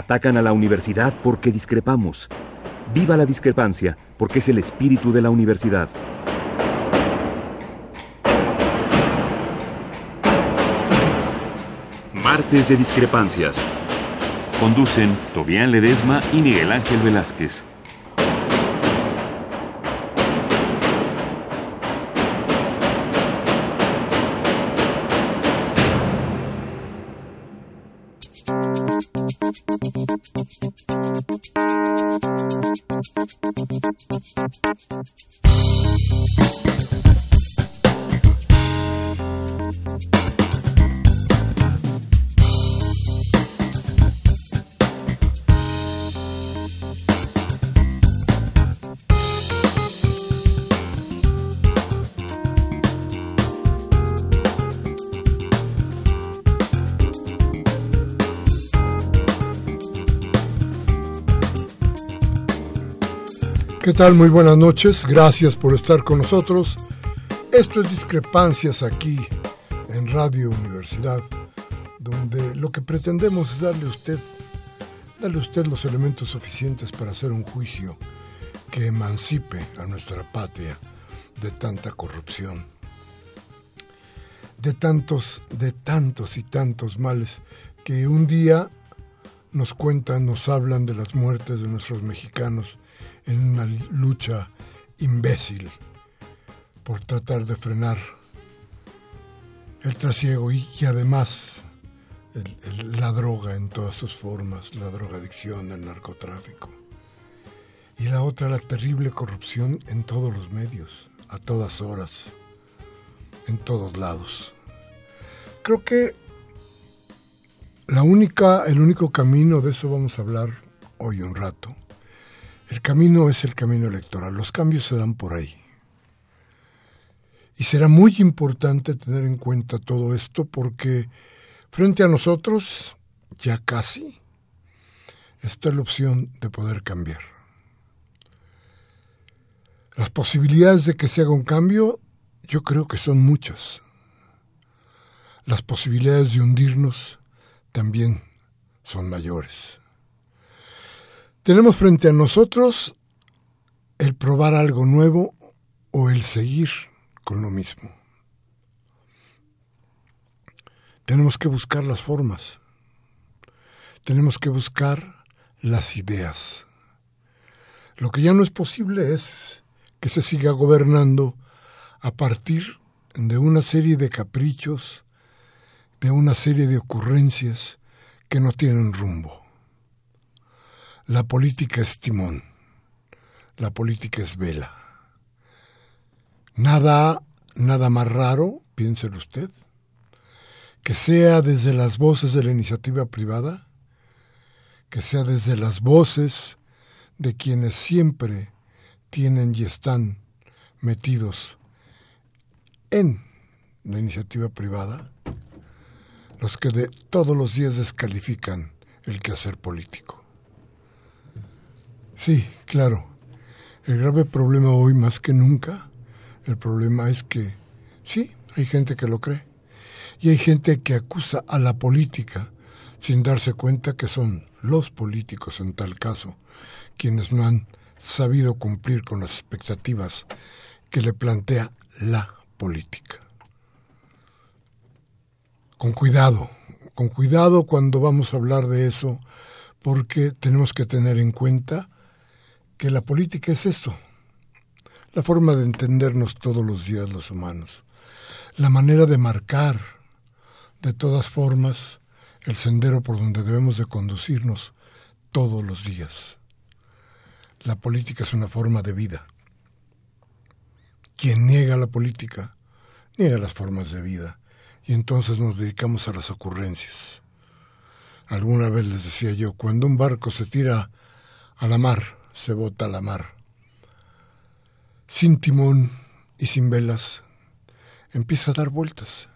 Atacan a la universidad porque discrepamos. Viva la discrepancia, porque es el espíritu de la universidad. Martes de Discrepancias. Conducen Tobián Ledesma y Miguel Ángel Velázquez. Tal? Muy buenas noches. Gracias por estar con nosotros. Esto es Discrepancias aquí en Radio Universidad, donde lo que pretendemos es darle a usted, darle a usted los elementos suficientes para hacer un juicio que emancipe a nuestra patria de tanta corrupción, de tantos, de tantos y tantos males que un día nos cuentan, nos hablan de las muertes de nuestros mexicanos en una lucha imbécil por tratar de frenar el trasiego y, además la droga en todas sus formas, la drogadicción, el narcotráfico. Y la otra, la terrible corrupción en todos los medios, a todas horas, en todos lados. Creo que la única, el único camino, de eso vamos a hablar hoy un rato, el camino es el camino electoral, los cambios se dan por ahí. Y será muy importante tener en cuenta todo esto porque frente a nosotros, ya casi, está la opción de poder cambiar. Las posibilidades de que se haga un cambio, yo creo que son muchas. Las posibilidades de hundirnos también son mayores. Tenemos frente a nosotros el probar algo nuevo o el seguir con lo mismo. Tenemos que buscar las formas. Tenemos que buscar las ideas. Lo que ya no es posible es que se siga gobernando a partir de una serie de caprichos, de una serie de ocurrencias que no tienen rumbo. La política es timón, la política es vela. Nada, nada más raro, piénselo usted, que sea desde las voces de la iniciativa privada, que sea desde las voces de quienes siempre tienen y están metidos en la iniciativa privada, los que de todos los días descalifican el quehacer político. Sí, claro. El grave problema hoy más que nunca, el problema es que sí, hay gente que lo cree. Y hay gente que acusa a la política sin darse cuenta que son los políticos en tal caso quienes no han sabido cumplir con las expectativas que le plantea la política. Con cuidado, con cuidado cuando vamos a hablar de eso, porque tenemos que tener en cuenta que la política es esto, la forma de entendernos todos los días los humanos, la manera de marcar de todas formas el sendero por donde debemos de conducirnos todos los días. La política es una forma de vida. Quien niega la política, niega las formas de vida, y entonces nos dedicamos a las ocurrencias, Alguna vez les decía yo, cuando un barco se tira a la mar, se bota a la mar. Sin timón y sin velas, empieza a dar vueltas.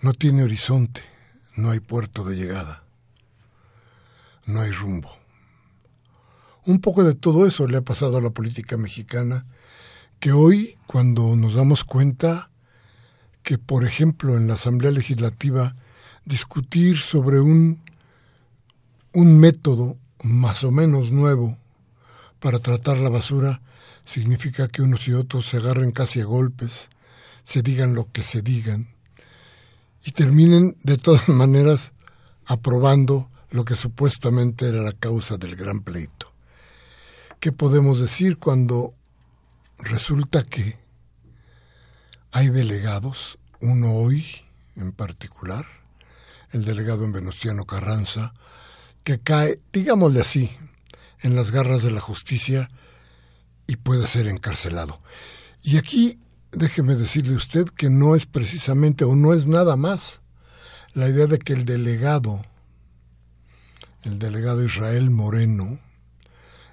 No tiene horizonte, no hay puerto de llegada, no hay rumbo. Un poco de todo eso le ha pasado a la política mexicana, que hoy, cuando nos damos cuenta que, por ejemplo, en la Asamblea Legislativa, discutir sobre un, un método más o menos nuevo para tratar la basura significa que unos y otros se agarren casi a golpes, se digan lo que se digan y terminen de todas maneras aprobando lo que supuestamente era la causa del gran pleito. ¿Qué podemos decir cuando resulta que hay delegados, uno hoy en particular, el delegado en Venustiano Carranza, que cae, digámosle así, en las garras de la justicia y puede ser encarcelado. Y aquí déjeme decirle usted que no es precisamente o no es nada más la idea de que el delegado, el delegado Israel Moreno,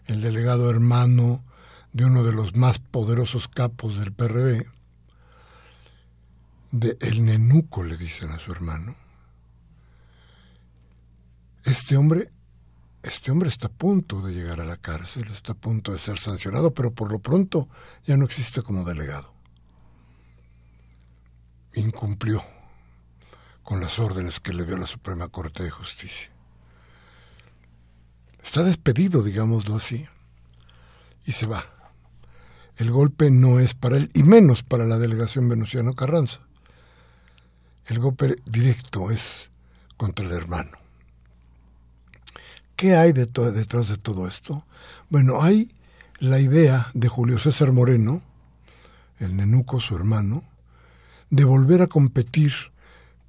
el delegado hermano de uno de los más poderosos capos del PRD, de el nenuco le dicen a su hermano, este hombre, este hombre está a punto de llegar a la cárcel, está a punto de ser sancionado, pero por lo pronto ya no existe como delegado. Incumplió con las órdenes que le dio la Suprema Corte de Justicia. Está despedido, digámoslo así, y se va. El golpe no es para él, y menos para la delegación Venustiano Carranza. El golpe directo es contra el hermano. ¿Qué hay detrás de todo esto? Bueno, hay la idea de Julio César Moreno, el nenuco, su hermano, de volver a competir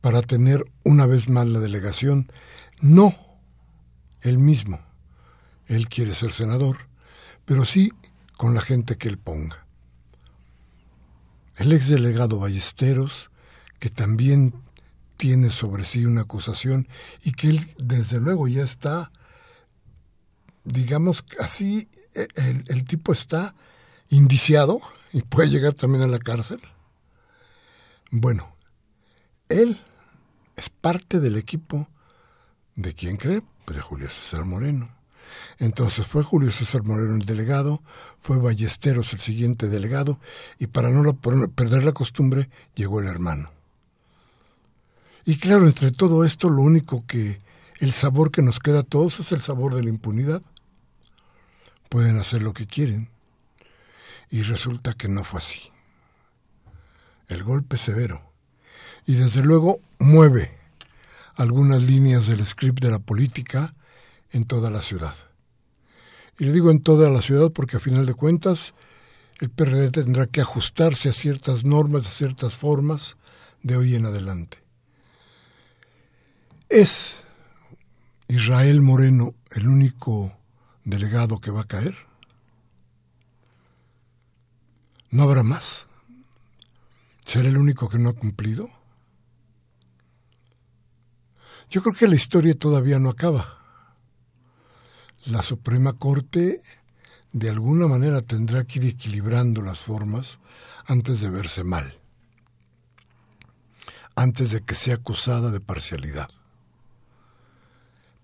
para tener una vez más la delegación. No él mismo. Él quiere ser senador, pero sí con la gente que él ponga. El exdelegado Ballesteros, que también tiene sobre sí una acusación y que él desde luego ya está digamos así, e, el, tipo está indiciado y puede llegar también a la cárcel. Bueno, él es parte del equipo de quién cree, pues de Julio César Moreno. Entonces fue Julio César Moreno el delegado, fue Ballesteros el siguiente delegado, y para no perder la costumbre llegó el hermano. Y claro, entre todo esto, lo único que, el sabor que nos queda a todos es el sabor de la impunidad pueden hacer lo que quieren. Y resulta que no fue así. El golpe severo. Y desde luego mueve algunas líneas del script de la política en toda la ciudad. Y le digo en toda la ciudad porque a final de cuentas el PRD tendrá que ajustarse a ciertas normas, a ciertas formas de hoy en adelante. ¿Es Israel Moreno el único delegado que va a caer. ¿No habrá más? ¿Será el único que no ha cumplido? Yo creo que la historia todavía no acaba. La Suprema Corte de alguna manera tendrá que ir equilibrando las formas antes de verse mal, antes de que sea acusada de parcialidad.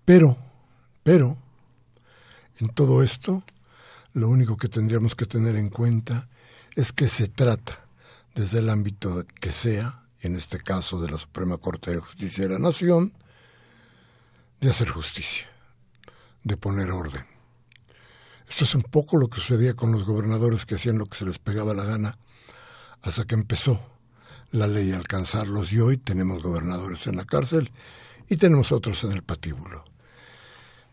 Pero, pero, en todo esto, lo único que tendríamos que tener en cuenta es que se trata, desde el ámbito que sea, en este caso de la Suprema Corte de Justicia de la Nación, de hacer justicia, de poner orden. Esto es un poco lo que sucedía con los gobernadores que hacían lo que se les pegaba la gana hasta que empezó la ley a alcanzarlos y hoy tenemos gobernadores en la cárcel y tenemos otros en el patíbulo.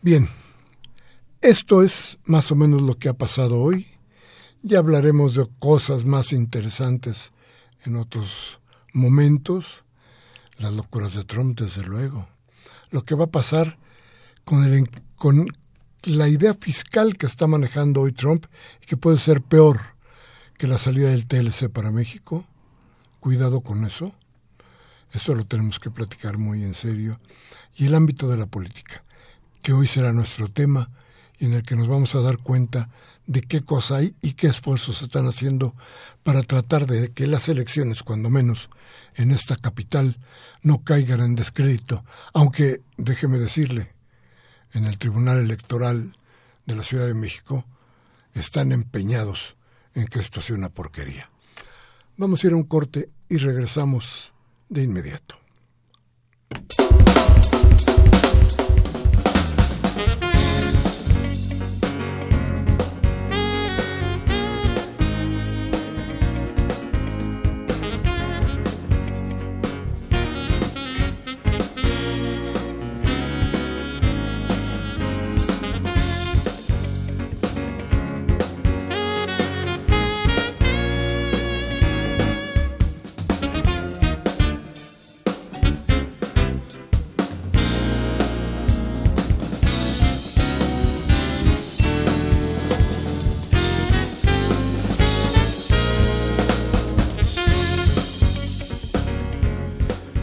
Bien, esto es más o menos lo que ha pasado hoy. Ya hablaremos de cosas más interesantes en otros momentos. Las locuras de Trump, desde luego. Lo que va a pasar con, el, con la idea fiscal que está manejando hoy Trump y que puede ser peor que la salida del TLC para México. Cuidado con eso. Eso lo tenemos que platicar muy en serio. Y el ámbito de la política, que hoy será nuestro tema y en el que nos vamos a dar cuenta de qué cosa hay y qué esfuerzos se están haciendo para tratar de que las elecciones, cuando menos en esta capital, no caigan en descrédito. Aunque, déjeme decirle, en el Tribunal Electoral de la Ciudad de México están empeñados en que esto sea una porquería. Vamos a ir a un corte y regresamos de inmediato.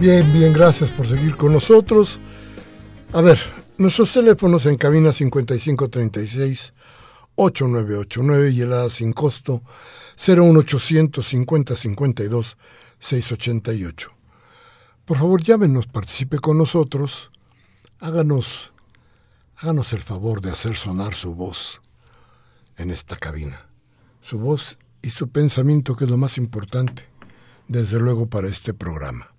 Bien, bien, gracias por seguir con nosotros. A ver, nuestros teléfonos en cabina 5536 8989 y helada sin costo 01800 50 52 688. Por favor, llámenos, participe con nosotros. Háganos, háganos el favor de hacer sonar su voz en esta cabina. Su voz y su pensamiento, que es lo más importante, desde luego, para este programa.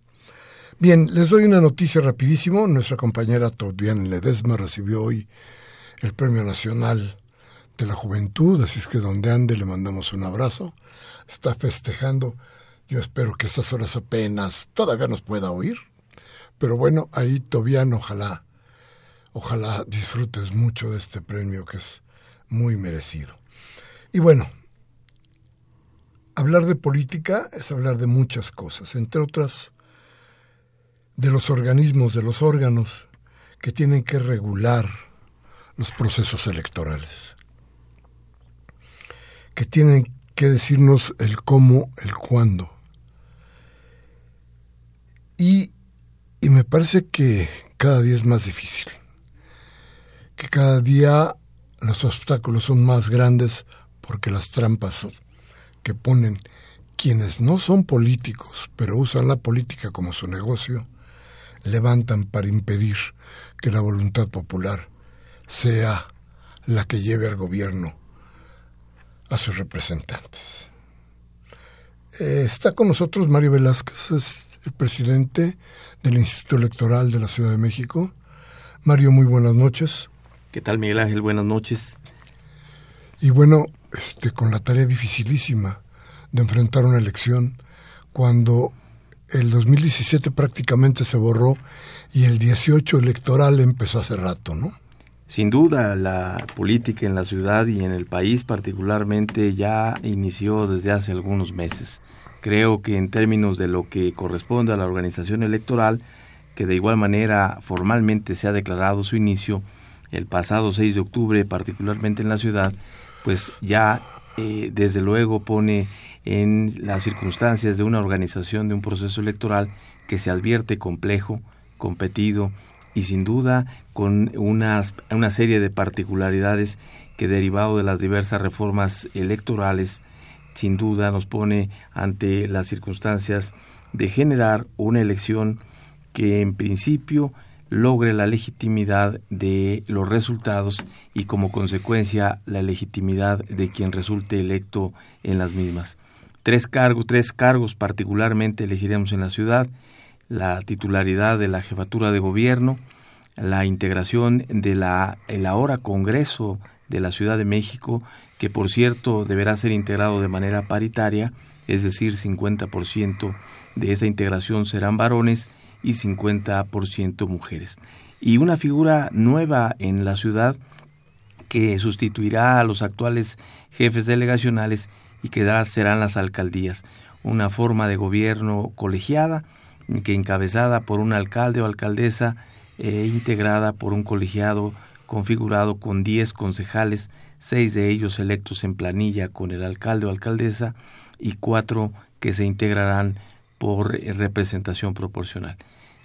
Bien, les doy una noticia rapidísimo. Nuestra compañera Tobian Ledesma recibió hoy el Premio Nacional de la Juventud, así es que donde ande le mandamos un abrazo. Está festejando. Yo espero que estas horas apenas todavía nos pueda oír. Pero bueno, ahí Tobian, ojalá, ojalá disfrutes mucho de este premio que es muy merecido. Y bueno, hablar de política es hablar de muchas cosas, entre otras de los organismos, de los órganos que tienen que regular los procesos electorales, que tienen que decirnos el cómo, el cuándo. Y, y me parece que cada día es más difícil, que cada día los obstáculos son más grandes porque las trampas que ponen quienes no son políticos, pero usan la política como su negocio, levantan para impedir que la voluntad popular sea la que lleve al gobierno a sus representantes. Eh, está con nosotros Mario Velázquez, es el presidente del Instituto Electoral de la Ciudad de México. Mario, muy buenas noches. ¿Qué tal, Miguel Ángel? Buenas noches. Y bueno, este, con la tarea dificilísima de enfrentar una elección cuando el 2017 prácticamente se borró y el 18 electoral empezó hace rato, ¿no? Sin duda, la política en la ciudad y en el país particularmente ya inició desde hace algunos meses. Creo que en términos de lo que corresponde a la organización electoral, que de igual manera formalmente se ha declarado su inicio el pasado 6 de octubre, particularmente en la ciudad, pues ya eh, desde luego pone en las circunstancias de una organización de un proceso electoral que se advierte complejo, competido y sin duda con una serie de particularidades que derivado de las diversas reformas electorales sin duda nos pone ante las circunstancias de generar una elección que en principio logre la legitimidad de los resultados y como consecuencia la legitimidad de quien resulte electo en las mismas. Tres cargos, tres cargos particularmente elegiremos en la ciudad, la titularidad de la jefatura de gobierno, la integración de la el ahora Congreso de la Ciudad de México, que por cierto deberá ser integrado de manera paritaria, es decir, 50% de esa integración serán varones y 50% mujeres. Y una figura nueva en la ciudad que sustituirá a los actuales jefes delegacionales y que serán las alcaldías, una forma de gobierno colegiada que encabezada por un alcalde o alcaldesa e integrada por un colegiado configurado con 10 concejales, seis de ellos electos en planilla con el alcalde o alcaldesa y cuatro que se integrarán por representación proporcional.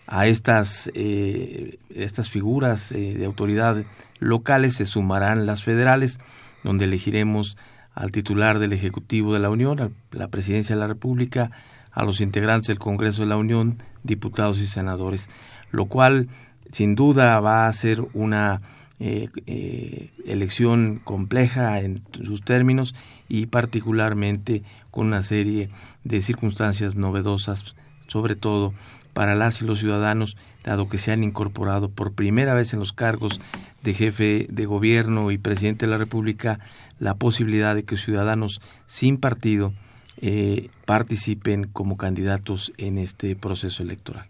A estas, eh, estas figuras eh, de autoridad locales se sumarán las federales, donde elegiremos al titular del Ejecutivo de la Unión, a la Presidencia de la República, a los integrantes del Congreso de la Unión, diputados y senadores, lo cual sin duda va a ser una eh, eh, elección compleja en sus términos y particularmente con una serie de circunstancias novedosas, sobre todo para las y los ciudadanos, dado que se han incorporado por primera vez en los cargos de jefe de gobierno y presidente de la República la posibilidad de que ciudadanos sin partido eh, participen como candidatos en este proceso electoral.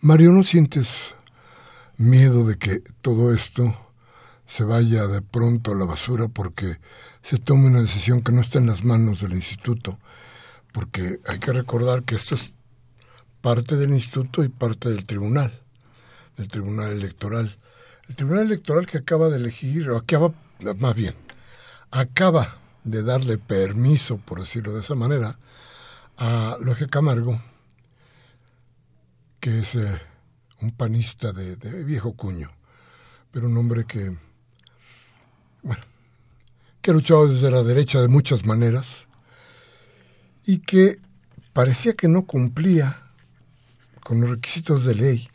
Mario, ¿no sientes miedo de que todo esto se vaya de pronto a la basura porque se tome una decisión que no está en las manos del instituto? Porque hay que recordar que esto es parte del instituto y parte del tribunal, del tribunal electoral. El tribunal electoral que acaba de elegir, o acaba, más bien, acaba de darle permiso, por decirlo de esa manera, a Loje Camargo, que es eh, un panista de, viejo cuño, pero un hombre que, bueno, que ha luchado desde la derecha de muchas maneras y que parecía que no cumplía con los requisitos de ley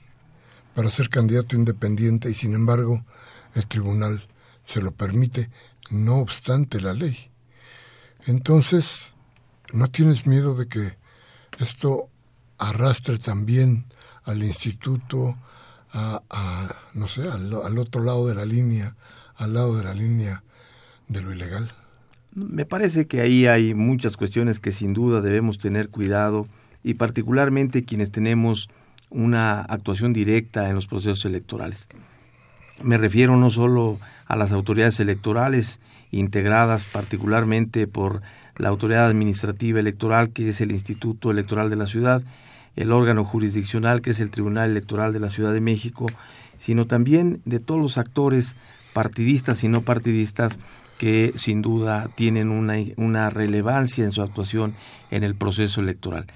para ser candidato independiente y sin embargo el tribunal se lo permite no obstante la ley. Entonces, ¿no tienes miedo de que esto arrastre también al instituto, a, no sé, al, al, otro lado de la línea, al lado de la línea de lo ilegal? Me parece que ahí hay muchas cuestiones que sin duda debemos tener cuidado y particularmente quienes tenemos una actuación directa en los procesos electorales. Me refiero no solo a las autoridades electorales integradas particularmente por la autoridad administrativa electoral que es el Instituto Electoral de la Ciudad, el órgano jurisdiccional que es el Tribunal Electoral de la Ciudad de México, sino también de todos los actores partidistas y no partidistas que sin duda tienen una, relevancia en su actuación en el proceso electoral.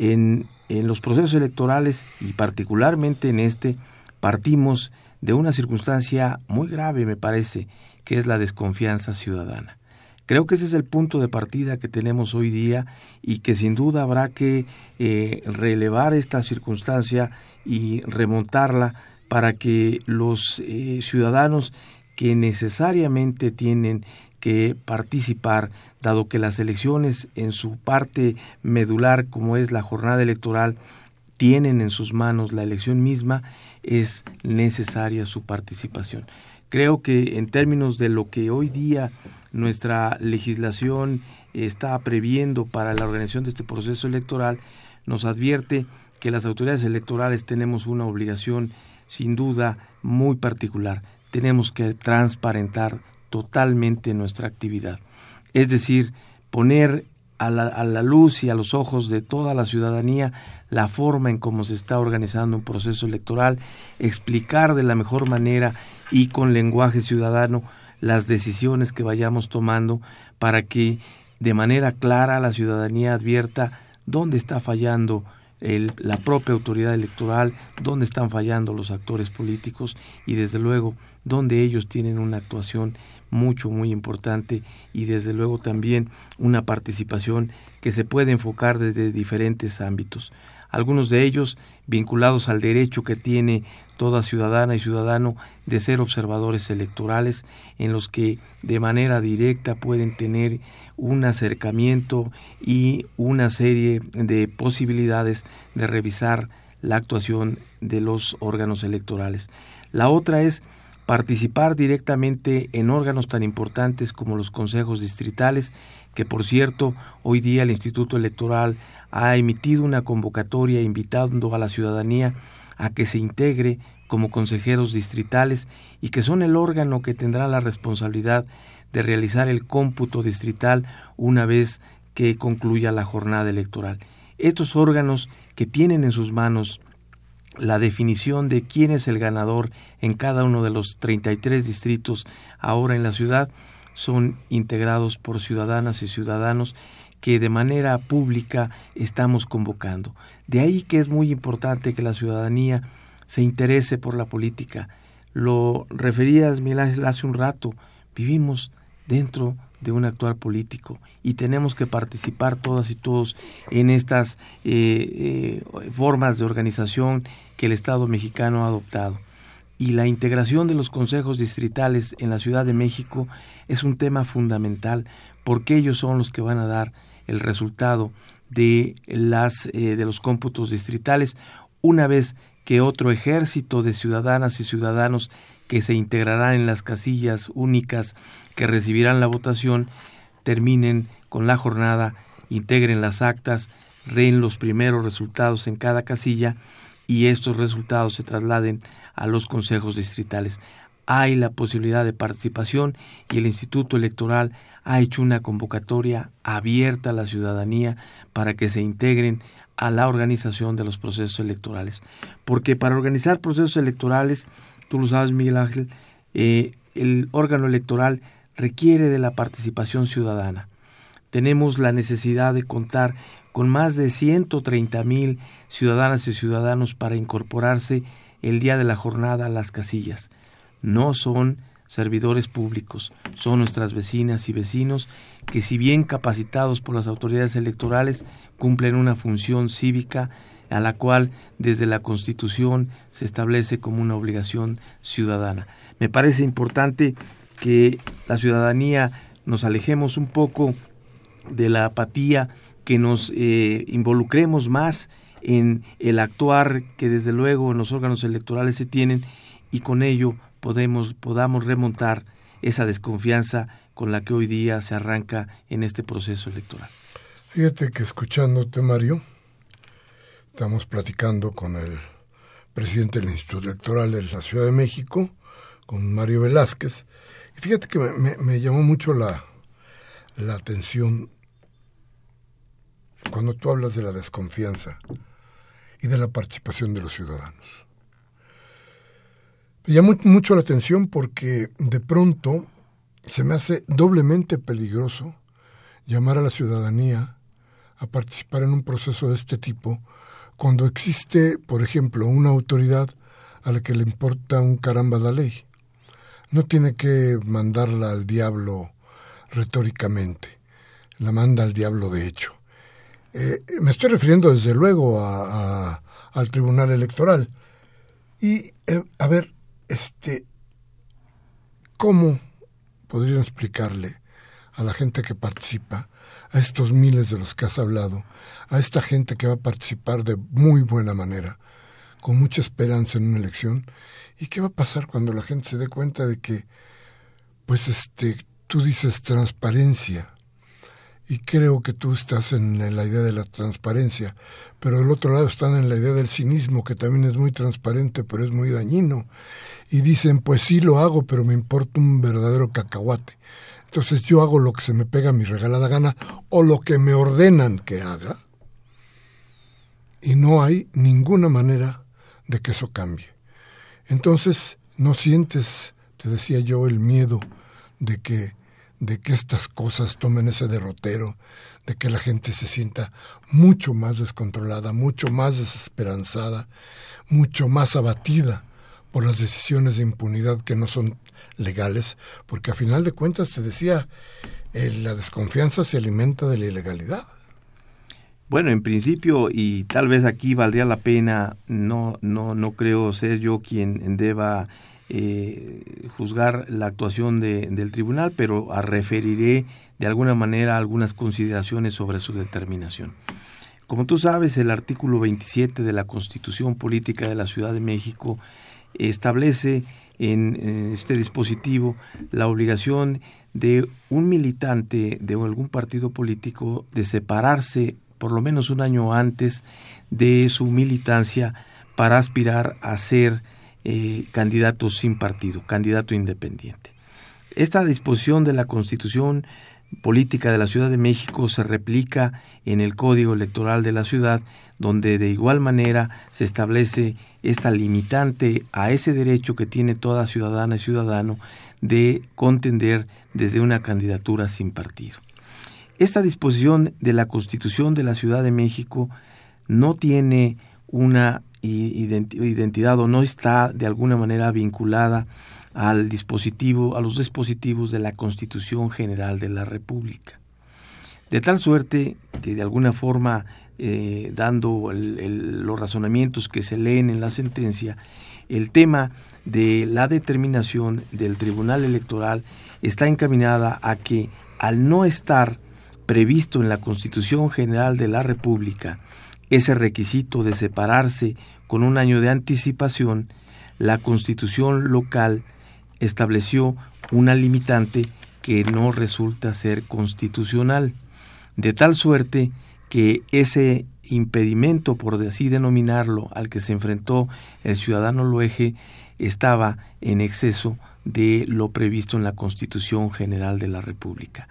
En, los procesos electorales y particularmente en este, partimos de una circunstancia muy grave, me parece, que es la desconfianza ciudadana. Creo que ese es el punto de partida que tenemos hoy día y que sin duda habrá que eh, relevar esta circunstancia y remontarla para que los eh, ciudadanos que necesariamente tienen que participar, dado que las elecciones en su parte medular, como es la jornada electoral, tienen en sus manos la elección misma, es necesaria su participación. Creo que en términos de lo que hoy día nuestra legislación está previendo para la organización de este proceso electoral, nos advierte que las autoridades electorales tenemos una obligación sin duda muy particular. Tenemos que transparentar totalmente nuestra actividad. Es decir, poner a la, luz y a los ojos de toda la ciudadanía la forma en cómo se está organizando un proceso electoral, explicar de la mejor manera y con lenguaje ciudadano las decisiones que vayamos tomando para que de manera clara la ciudadanía advierta dónde está fallando la propia autoridad electoral, dónde están fallando los actores políticos y desde luego dónde ellos tienen una actuación mucho, muy importante y desde luego también una participación que se puede enfocar desde diferentes ámbitos. Algunos de ellos vinculados al derecho que tiene toda ciudadana y ciudadano de ser observadores electorales en los que de manera directa pueden tener un acercamiento y una serie de posibilidades de revisar la actuación de los órganos electorales. La otra es participar directamente en órganos tan importantes como los consejos distritales, que por cierto, hoy día el Instituto Electoral ha emitido una convocatoria invitando a la ciudadanía a que se integre como consejeros distritales y que son el órgano que tendrá la responsabilidad de realizar el cómputo distrital una vez que concluya la jornada electoral. Estos órganos que tienen en sus manos la definición de quién es el ganador en cada uno de los 33 distritos ahora en la ciudad son integrados por ciudadanas y ciudadanos que de manera pública estamos convocando. De ahí que es muy importante que la ciudadanía se interese por la política. Lo referías, Milán, hace un rato. Vivimos dentro de un actual político y tenemos que participar todas y todos en estas eh, eh, formas de organización que el Estado mexicano ha adoptado. Y la integración de los consejos distritales en la Ciudad de México es un tema fundamental porque ellos son los que van a dar el resultado de, las, eh, de los cómputos distritales una vez que otro ejército de ciudadanas y ciudadanos que se integrarán en las casillas únicas que recibirán la votación terminen con la jornada, integren las actas, reen los primeros resultados en cada casilla y estos resultados se trasladen a los consejos distritales. Hay la posibilidad de participación y el Instituto Electoral ha hecho una convocatoria abierta a la ciudadanía para que se integren a la organización de los procesos electorales. Porque para organizar procesos electorales tú lo sabes Miguel Ángel, eh, el órgano electoral requiere de la participación ciudadana. Tenemos la necesidad de contar con más de 130 mil ciudadanas y ciudadanos para incorporarse el día de la jornada a las casillas. No son servidores públicos, son nuestras vecinas y vecinos que si bien capacitados por las autoridades electorales cumplen una función cívica a la cual desde la Constitución se establece como una obligación ciudadana. Me parece importante que la ciudadanía nos alejemos un poco de la apatía, que nos eh, involucremos más en el actuar que desde luego en los órganos electorales se tienen y con ello podemos, podamos remontar esa desconfianza con la que hoy día se arranca en este proceso electoral. Fíjate que escuchándote, Mario, Estamos platicando con el presidente del Instituto Electoral de la Ciudad de México, con Mario Velázquez. Fíjate que me, llamó mucho la, la atención cuando tú hablas de la desconfianza y de la participación de los ciudadanos. Me llamó mucho la atención porque de pronto se me hace doblemente peligroso llamar a la ciudadanía a participar en un proceso de este tipo cuando existe, por ejemplo, una autoridad a la que le importa un caramba la ley. No tiene que mandarla al diablo retóricamente, la manda al diablo de hecho. Eh, me estoy refiriendo desde luego a, al Tribunal Electoral. Y, eh, a ver, este, ¿cómo podrían explicarle a la gente que participa a estos miles de los que has hablado, a esta gente que va a participar de muy buena manera, con mucha esperanza en una elección, y qué va a pasar cuando la gente se dé cuenta de que, pues este, tú dices transparencia, y creo que tú estás en la idea de la transparencia, pero del otro lado están en la idea del cinismo, que también es muy transparente, pero es muy dañino, y dicen, pues sí lo hago, pero me importa un verdadero cacahuate. Entonces yo hago lo que se me pega a mi regalada gana o lo que me ordenan que haga y no hay ninguna manera de que eso cambie. Entonces no sientes, te decía yo, el miedo de que de que estas cosas tomen ese derrotero, de que la gente se sienta mucho más descontrolada, mucho más desesperanzada, mucho más abatida por las decisiones de impunidad que no son legales, porque a final de cuentas te decía, eh, la desconfianza se alimenta de la ilegalidad. Bueno, en principio, y tal vez aquí valdría la pena, no, no, no creo ser yo quien deba eh, juzgar la actuación de, del tribunal, pero referiré de alguna manera algunas consideraciones sobre su determinación. Como tú sabes, el artículo 27 de la Constitución Política de la Ciudad de México establece en este dispositivo la obligación de un militante de algún partido político de separarse por lo menos un año antes de su militancia para aspirar a ser eh, candidato sin partido, candidato independiente. Esta disposición de la Constitución política de la Ciudad de México se replica en el Código Electoral de la ciudad, donde de igual manera se establece esta limitante a ese derecho que tiene toda ciudadana y ciudadano de contender desde una candidatura sin partido. Esta disposición de la Constitución de la Ciudad de México no tiene una identidad o no está de alguna manera vinculada al dispositivo, a los dispositivos de la Constitución General de la República. De tal suerte que de alguna forma, eh, dando los razonamientos que se leen en la sentencia, el tema de la determinación del Tribunal Electoral está encaminada a que al no estar previsto en la Constitución General de la República ese requisito de separarse con un año de anticipación, la Constitución local estableció una limitante que no resulta ser constitucional, de tal suerte que ese impedimento, por así denominarlo, al que se enfrentó el ciudadano Loeje, estaba en exceso de lo previsto en la Constitución General de la República.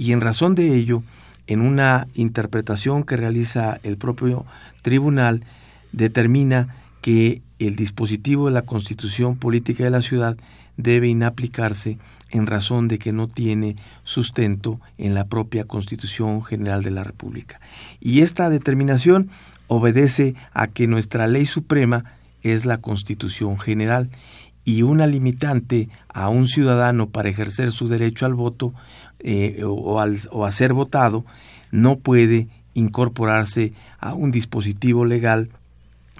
Y en razón de ello, en una interpretación que realiza el propio tribunal, determina que el dispositivo de la Constitución Política de la Ciudad debe inaplicarse en razón de que no tiene sustento en la propia Constitución General de la República. Y esta determinación obedece a que nuestra ley suprema es la Constitución General y una limitante a un ciudadano para ejercer su derecho al voto eh, o, al, o a ser votado no puede incorporarse a un dispositivo legal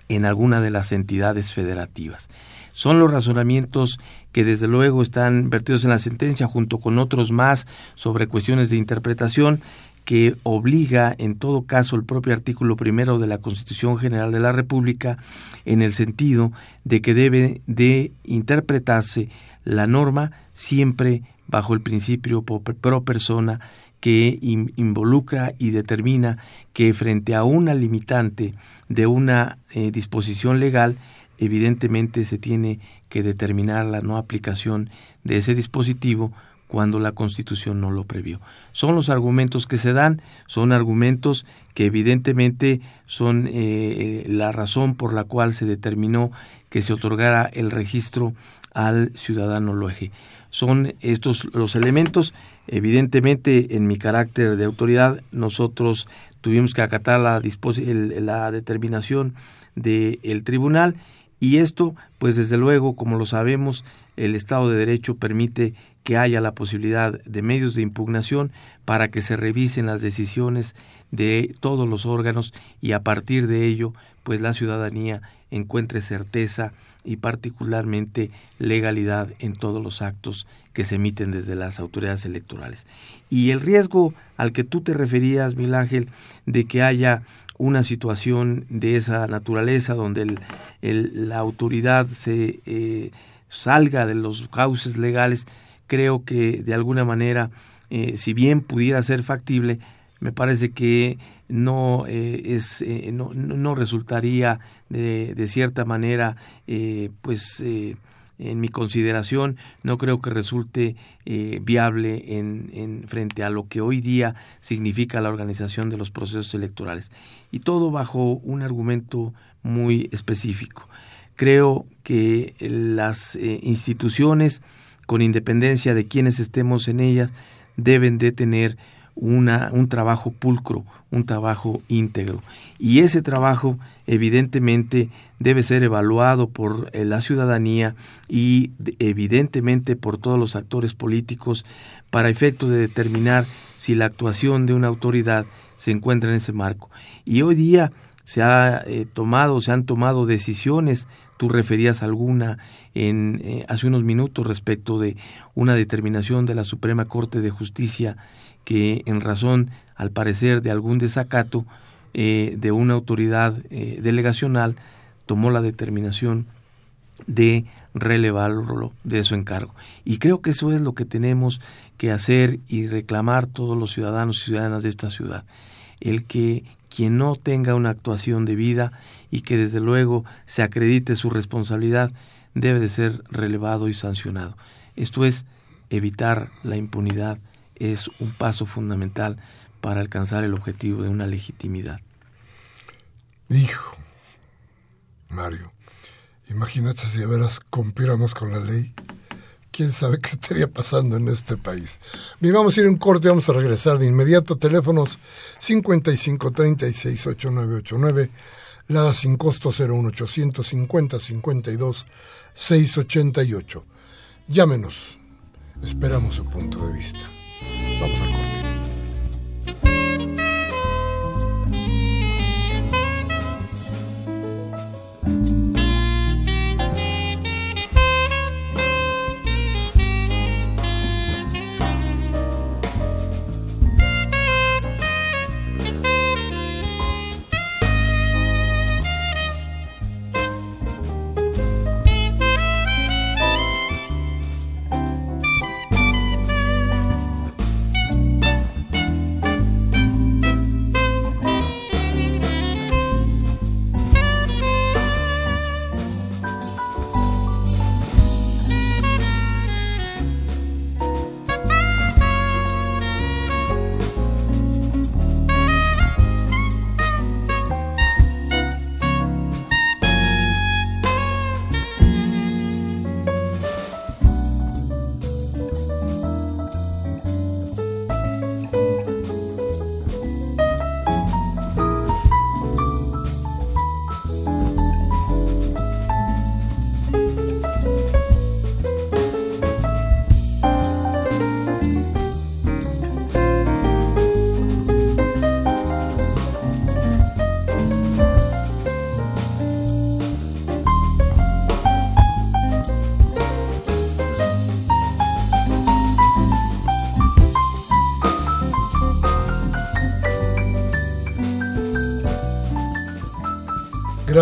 en alguna de las entidades federativas. Son los razonamientos que desde luego están vertidos en la sentencia junto con otros más sobre cuestiones de interpretación que obliga en todo caso el propio artículo primero de la Constitución General de la República en el sentido de que debe de interpretarse la norma siempre bajo el principio pro persona que involucra y determina que frente a una limitante de una eh, disposición legal, evidentemente se tiene que determinar la no aplicación de ese dispositivo cuando la Constitución no lo previó. Son los argumentos que se dan, son argumentos que evidentemente son eh, la razón por la cual se determinó que se otorgara el registro al ciudadano loeje. Son estos los elementos. Evidentemente, en mi carácter de autoridad, nosotros tuvimos que acatar la, la determinación del tribunal y esto, pues desde luego, como lo sabemos, el Estado de Derecho permite que haya la posibilidad de medios de impugnación para que se revisen las decisiones de todos los órganos y a partir de ello, pues la ciudadanía encuentre certeza y particularmente legalidad en todos los actos que se emiten desde las autoridades electorales. Y el riesgo al que tú te referías, Miguel Ángel, de que haya una situación de esa naturaleza donde la autoridad se eh, salga de los cauces legales, creo que de alguna manera, eh, si bien pudiera ser factible, me parece que no eh, es eh, no, no, resultaría de, de cierta manera eh, pues en mi consideración no creo que resulte viable en, en, frente a lo que hoy día significa la organización de los procesos electorales. Y todo bajo un argumento muy específico. Creo que las instituciones con independencia de quienes estemos en ellas deben de tener una, un trabajo pulcro, un trabajo íntegro. Y ese trabajo evidentemente debe ser evaluado por eh, la ciudadanía y evidentemente por todos los actores políticos para efecto de determinar si la actuación de una autoridad se encuentra en ese marco. Y hoy día se ha eh, tomado, se han tomado decisiones, tú referías alguna en eh, hace unos minutos respecto de una determinación de la Suprema Corte de Justicia que en razón, al parecer, de algún desacato eh, de una autoridad eh, delegacional, tomó la determinación de relevarlo de su encargo. Y creo que eso es lo que tenemos que hacer y reclamar todos los ciudadanos y ciudadanas de esta ciudad. El que quien no tenga una actuación debida y que desde luego se acredite su responsabilidad debe de ser relevado y sancionado. Esto es evitar la impunidad es un paso fundamental para alcanzar el objetivo de una legitimidad. Hijo, Mario, imagínate si de veras cumpliéramos con la ley. quién sabe qué estaría pasando en este país. Bien, vamos a ir a un corte, vamos a regresar de inmediato. Teléfonos 55 36 8989, la sin costo 01800 50 52 688. Llámenos, esperamos su punto de vista. Vamos al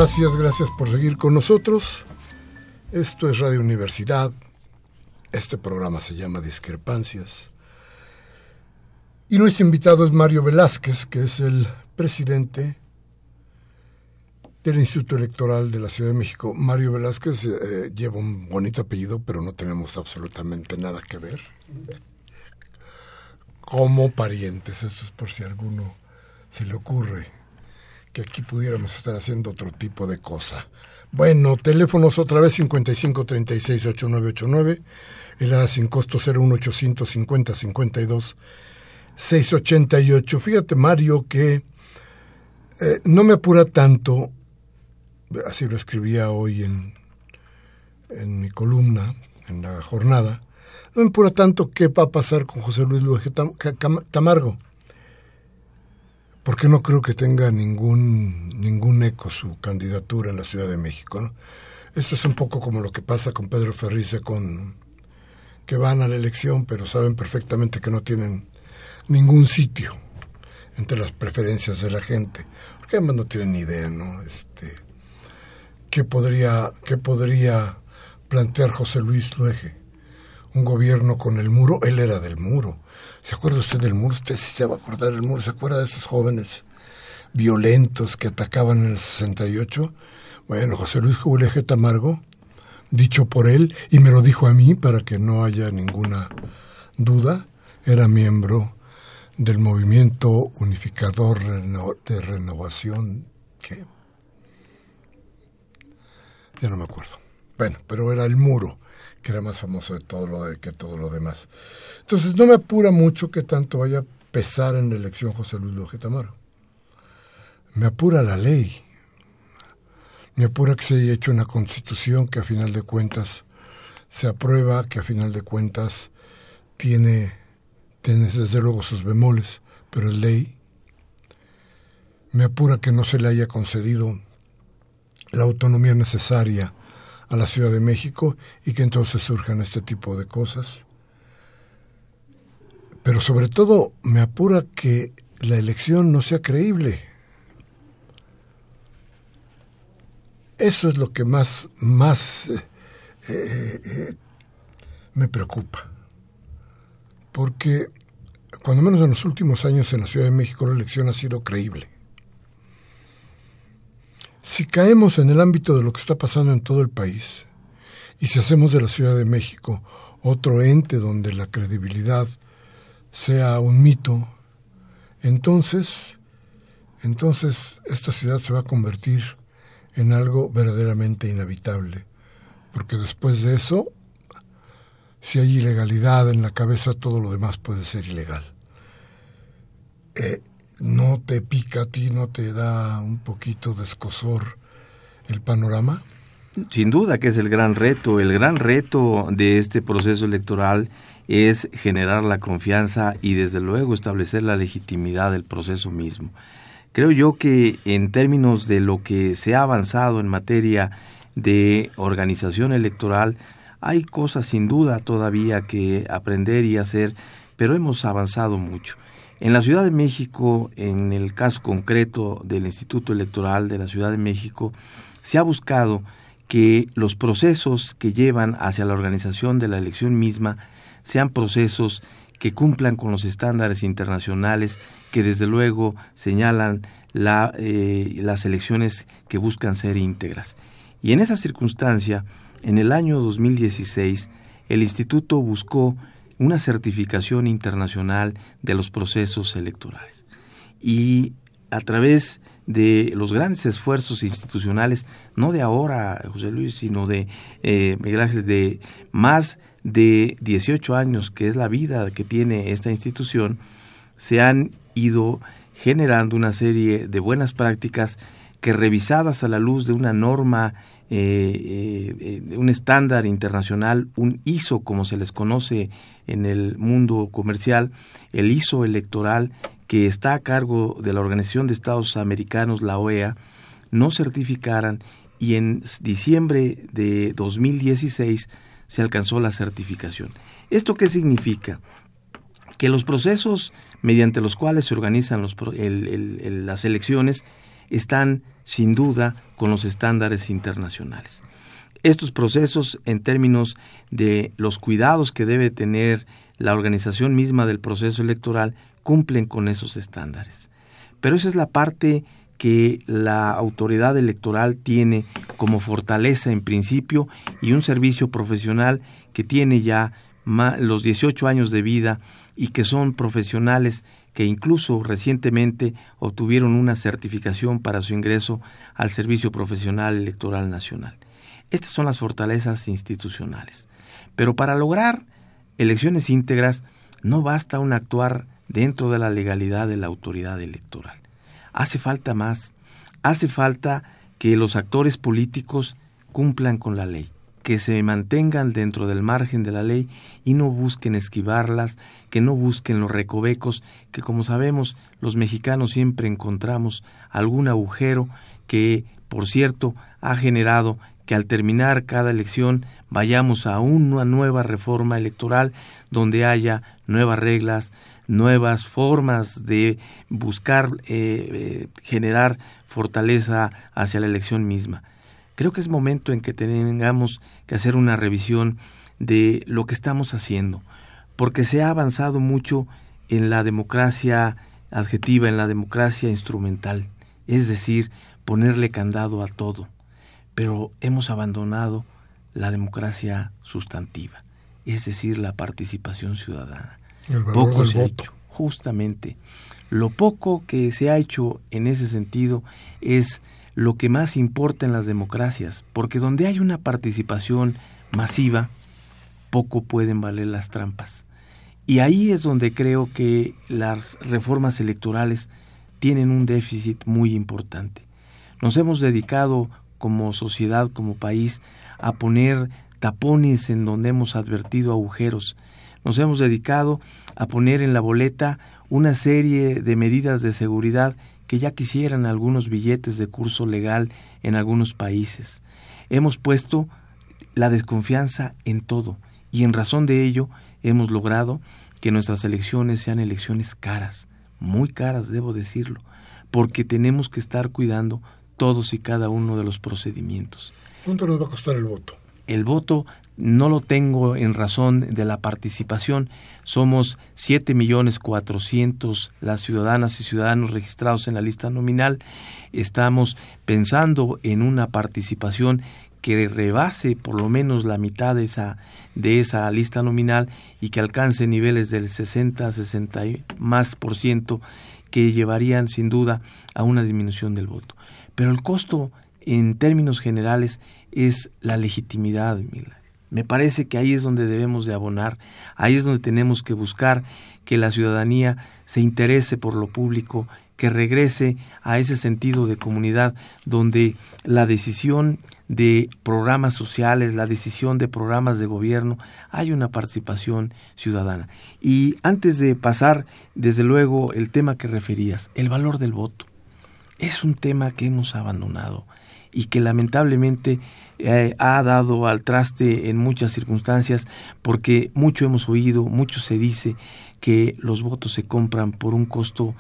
Gracias, gracias por seguir con nosotros. Esto es Radio Universidad. Este programa se llama Discrepancias. Y nuestro invitado es Mario Velázquez, que es el presidente del Instituto Electoral de la Ciudad de México. Mario Velázquez eh, lleva un bonito apellido, pero no tenemos absolutamente nada que ver. Como parientes, eso es por si alguno se le ocurre que aquí pudiéramos estar haciendo otro tipo de cosa. Bueno, teléfonos otra vez 55 36 8989, el sin costo 01800 50 52 688. Fíjate, Mario, que eh, no me apura tanto, así lo escribía hoy en, en mi columna, en la jornada, no me apura tanto qué va a pasar con José Luis Luis Tamargo porque no creo que tenga ningún, ningún eco su candidatura en la Ciudad de México. ¿no? Esto es un poco como lo que pasa con Pedro Ferrice, con, que van a la elección, pero saben perfectamente que no tienen ningún sitio entre las preferencias de la gente, porque además no tienen ni idea, ¿no? Este, ¿qué podría, qué podría plantear José Luis Luege? Un gobierno con el muro, él era del muro, ¿Se acuerda usted del muro? Usted se va a acordar del muro. ¿Se acuerda de esos jóvenes violentos que atacaban en el 68? Bueno, José Luis Jubileje Tamargo, dicho por él, y me lo dijo a mí para que no haya ninguna duda, era miembro del movimiento unificador de renovación. ¿Qué? Ya no me acuerdo. Bueno, pero era el muro que era más famoso de todo lo de, que todo lo demás. Entonces no me apura mucho que tanto vaya a pesar en la elección José Luis López Tamaro. Me apura la ley. Me apura que se haya hecho una constitución que a final de cuentas se aprueba, que a final de cuentas tiene, tiene desde luego sus bemoles, pero es ley. Me apura que no se le haya concedido la autonomía necesaria a la Ciudad de México y que entonces surjan este tipo de cosas. Pero sobre todo me apura que la elección no sea creíble. Eso es lo que más, más eh, eh, me preocupa. Porque cuando menos en los últimos años en la Ciudad de México la elección ha sido creíble. Si caemos en el ámbito de lo que está pasando en todo el país y si hacemos de la Ciudad de México otro ente donde la credibilidad sea un mito, entonces, entonces esta ciudad se va a convertir en algo verdaderamente inhabitable, porque después de eso si hay ilegalidad en la cabeza, todo lo demás puede ser ilegal. Eh, ¿No te pica a ti, no te da un poquito de escosor el panorama? Sin duda que es el gran reto. El gran reto de este proceso electoral es generar la confianza y desde luego establecer la legitimidad del proceso mismo. Creo yo que en términos de lo que se ha avanzado en materia de organización electoral, hay cosas sin duda todavía que aprender y hacer, pero hemos avanzado mucho. En la Ciudad de México, en el caso concreto del Instituto Electoral de la Ciudad de México, se ha buscado que los procesos que llevan hacia la organización de la elección misma sean procesos que cumplan con los estándares internacionales que desde luego señalan la, eh, las elecciones que buscan ser íntegras. Y en esa circunstancia, en el año 2016, el instituto buscó una certificación internacional de los procesos electorales. Y a través de los grandes esfuerzos institucionales, no de ahora, José Luis, sino de eh, Miguel Ángel, de más de 18 años, que es la vida que tiene esta institución, se han ido generando una serie de buenas prácticas que revisadas a la luz de una norma, eh, eh, un estándar internacional, un ISO como se les conoce en el mundo comercial, el ISO electoral que está a cargo de la Organización de Estados Americanos, la OEA, no certificaran y en diciembre de 2016 se alcanzó la certificación. ¿Esto qué significa? Que los procesos mediante los cuales se organizan las elecciones están sin duda con los estándares internacionales. Estos procesos, en términos de los cuidados que debe tener la organización misma del proceso electoral, cumplen con esos estándares. Pero esa es la parte que la autoridad electoral tiene como fortaleza en principio y un servicio profesional que tiene ya los 18 años de vida y que son profesionales que incluso recientemente obtuvieron una certificación para su ingreso al Servicio Profesional Electoral Nacional. Estas son las fortalezas institucionales. Pero para lograr elecciones íntegras no basta un actuar dentro de la legalidad de la autoridad electoral. Hace falta más. Hace falta que los actores políticos cumplan con la ley, que se mantengan dentro del margen de la ley y no busquen esquivarlas, que no busquen los recovecos, que como sabemos los mexicanos siempre encontramos algún agujero que, por cierto, ha generado que al terminar cada elección vayamos a una nueva reforma electoral donde haya nuevas reglas, nuevas formas de buscar eh, eh, generar fortaleza hacia la elección misma. Creo que es momento en que tengamos que hacer una revisión de lo que estamos haciendo, porque se ha avanzado mucho en la democracia adjetiva, en la democracia instrumental, es decir, ponerle candado a todo, pero hemos abandonado la democracia sustantiva, es decir, la participación ciudadana. poco se ha hecho, justamente. Lo poco que se ha hecho en ese sentido es lo que más importa en las democracias, porque donde hay una participación masiva, poco pueden valer las trampas. Y ahí es donde creo que las reformas electorales tienen un déficit muy importante. Nos hemos dedicado como sociedad, como país, a poner tapones en donde hemos advertido agujeros. Nos hemos dedicado a poner en la boleta una serie de medidas de seguridad que ya quisieran algunos billetes de curso legal en algunos países. Hemos puesto la desconfianza en todo y en razón de ello hemos logrado que nuestras elecciones sean elecciones caras, muy caras, debo decirlo, porque tenemos que estar cuidando todos y cada uno de los procedimientos. ¿Cuánto nos va a costar el voto? El voto no lo tengo en razón de la participación. Somos siete millones cuatrocientos las ciudadanas y ciudadanos registrados en la lista nominal. Estamos pensando en una participación que rebase por lo menos la mitad de esa, de esa lista nominal y que alcance niveles del 60, 60 más por ciento que llevarían sin duda a una disminución del voto. Pero el costo en términos generales es la legitimidad, Me parece que ahí es donde debemos de abonar, ahí es donde tenemos que buscar que la ciudadanía se interese por lo público, que regrese a ese sentido de comunidad donde la decisión de programas sociales, la decisión de programas de gobierno, hay una participación ciudadana. Y antes de pasar, desde luego, el tema que referías, el valor del voto, es un tema que hemos abandonado y que lamentablemente eh, ha dado al traste en muchas circunstancias porque mucho hemos oído, mucho se dice que los votos se compran por un costo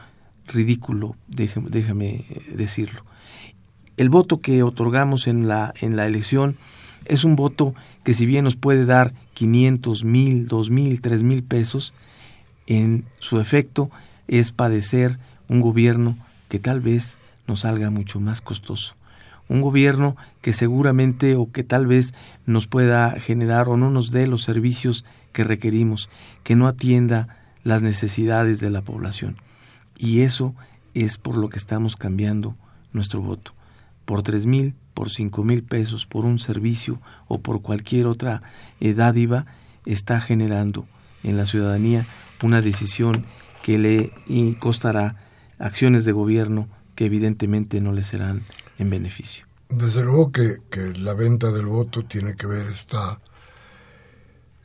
ridículo, déjame, decirlo. El voto que otorgamos en la, en la elección es un voto que si bien nos puede dar 500, mil, dos mil, tres mil pesos, en su efecto es padecer un gobierno que tal vez nos salga mucho más costoso un gobierno que seguramente o que tal vez nos pueda generar o no nos dé los servicios que requerimos, que no atienda las necesidades de la población. Y eso es por lo que estamos cambiando nuestro voto. Por tres mil, por cinco mil pesos, por un servicio o por cualquier otra dádiva, está generando en la ciudadanía una decisión que le costará acciones de gobierno que evidentemente no le serán en beneficio. Desde luego que, la venta del voto tiene que ver, está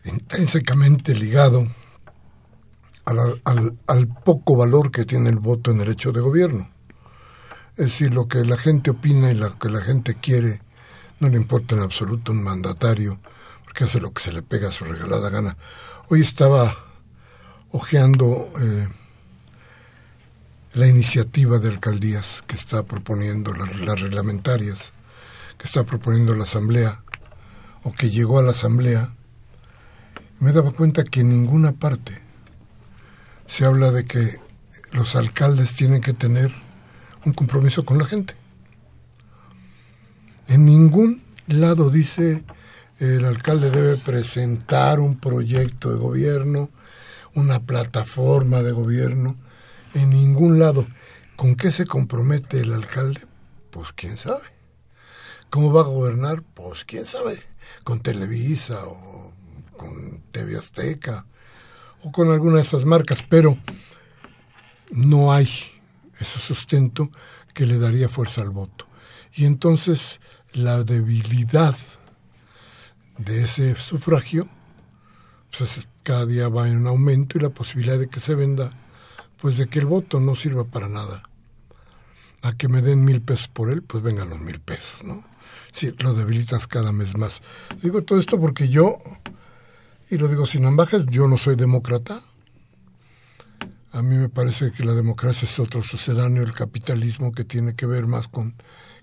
intrínsecamente ligado al, al, poco valor que tiene el voto en el hecho de gobierno. Es decir, lo que la gente opina y lo que la gente quiere no le importa en absoluto un mandatario, porque hace lo que se le pega a su regalada gana. Hoy estaba hojeando eh, la iniciativa de alcaldías que está proponiendo, las, reglamentarias, que está proponiendo la Asamblea, o que llegó a la Asamblea, me daba cuenta que en ninguna parte se habla de que los alcaldes tienen que tener un compromiso con la gente. En ningún lado dice el alcalde debe presentar un proyecto de gobierno, una plataforma de gobierno en ningún lado. ¿Con qué se compromete el alcalde? Pues quién sabe. ¿Cómo va a gobernar? Pues quién sabe. Con Televisa o con TV Azteca o con alguna de esas marcas, pero no hay ese sustento que le daría fuerza al voto. Y entonces la debilidad de ese sufragio pues cada día va en un aumento y la posibilidad de que se venda pues de que el voto no sirva para nada. A que me den mil pesos por él, pues vengan los mil pesos, ¿no? Si lo debilitas cada mes más. Digo todo esto porque yo, y lo digo sin ambajes, yo no soy demócrata. A mí me parece que la democracia es otro sucedáneo del capitalismo que tiene que ver más con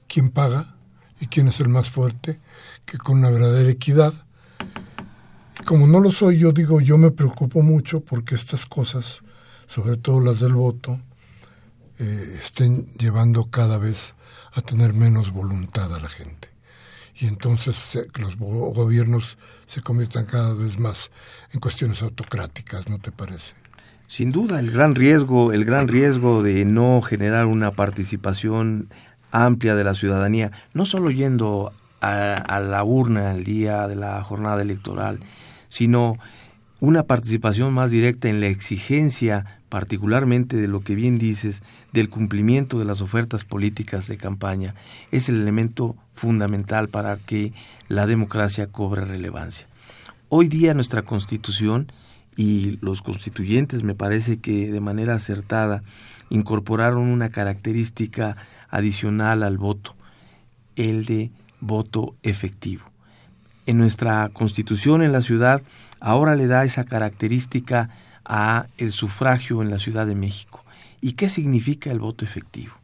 quién paga y quién es el más fuerte que con una verdadera equidad. Como no lo soy, yo digo, yo me preocupo mucho porque estas cosas sobre todo las del voto, eh, estén llevando cada vez a tener menos voluntad a la gente. Y entonces los gobiernos se conviertan cada vez más en cuestiones autocráticas, ¿no te parece? Sin duda, el gran riesgo, el gran riesgo de no generar una participación amplia de la ciudadanía, no solo yendo a, a la urna el día de la jornada electoral, sino una participación más directa en la exigencia particularmente de lo que bien dices, del cumplimiento de las ofertas políticas de campaña, es el elemento fundamental para que la democracia cobre relevancia. Hoy día nuestra constitución y los constituyentes me parece que de manera acertada incorporaron una característica adicional al voto, el de voto efectivo. En nuestra constitución en la ciudad ahora le da esa característica a el sufragio en la Ciudad de México. ¿Y qué significa el voto efectivo?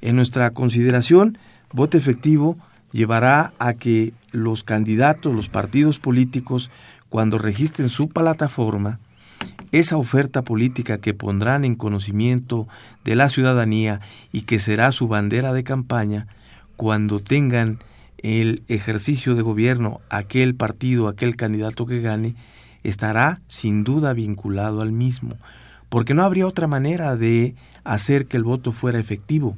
En nuestra consideración, voto efectivo llevará a que los candidatos, los partidos políticos, cuando registren su plataforma, esa oferta política que pondrán en conocimiento de la ciudadanía y que será su bandera de campaña, cuando tengan el ejercicio de gobierno aquel partido, aquel candidato que gane, estará sin duda vinculado al mismo, porque no habría otra manera de hacer que el voto fuera efectivo.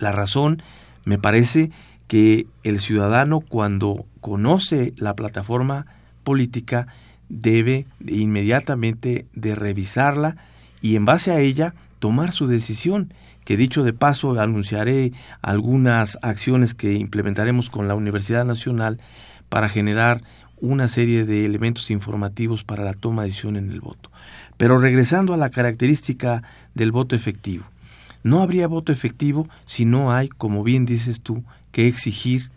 La razón, me parece, que el ciudadano cuando conoce la plataforma política debe inmediatamente de revisarla y en base a ella tomar su decisión que dicho de paso anunciaré algunas acciones que implementaremos con la Universidad Nacional para generar una serie de elementos informativos para la toma de decisión en el voto. Pero regresando a la característica del voto efectivo, no habría voto efectivo si no hay, como bien dices tú, que exigir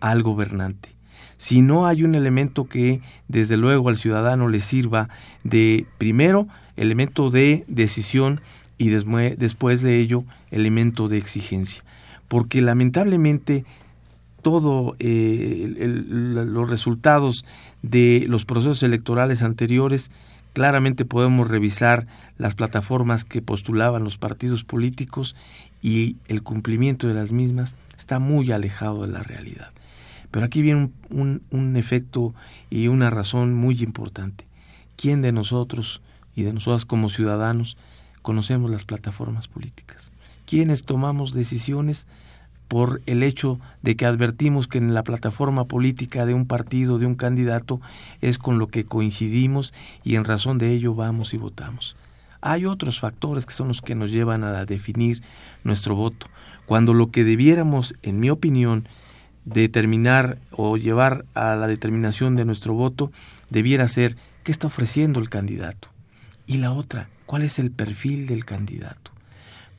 al gobernante. Si no hay un elemento que desde luego al ciudadano le sirva de, primero, elemento de decisión y después de ello elemento de exigencia. Porque lamentablemente todo eh, los resultados de los procesos electorales anteriores claramente podemos revisar las plataformas que postulaban los partidos políticos y el cumplimiento de las mismas está muy alejado de la realidad. Pero aquí viene un, un efecto y una razón muy importante. ¿Quién de nosotros y de nosotras como ciudadanos conocemos las plataformas políticas. Quienes tomamos decisiones por el hecho de que advertimos que en la plataforma política de un partido, de un candidato, es con lo que coincidimos y en razón de ello vamos y votamos. Hay otros factores que son los que nos llevan a definir nuestro voto, cuando lo que debiéramos, en mi opinión, determinar o llevar a la determinación de nuestro voto debiera ser qué está ofreciendo el candidato. Y la otra, cuál es el perfil del candidato.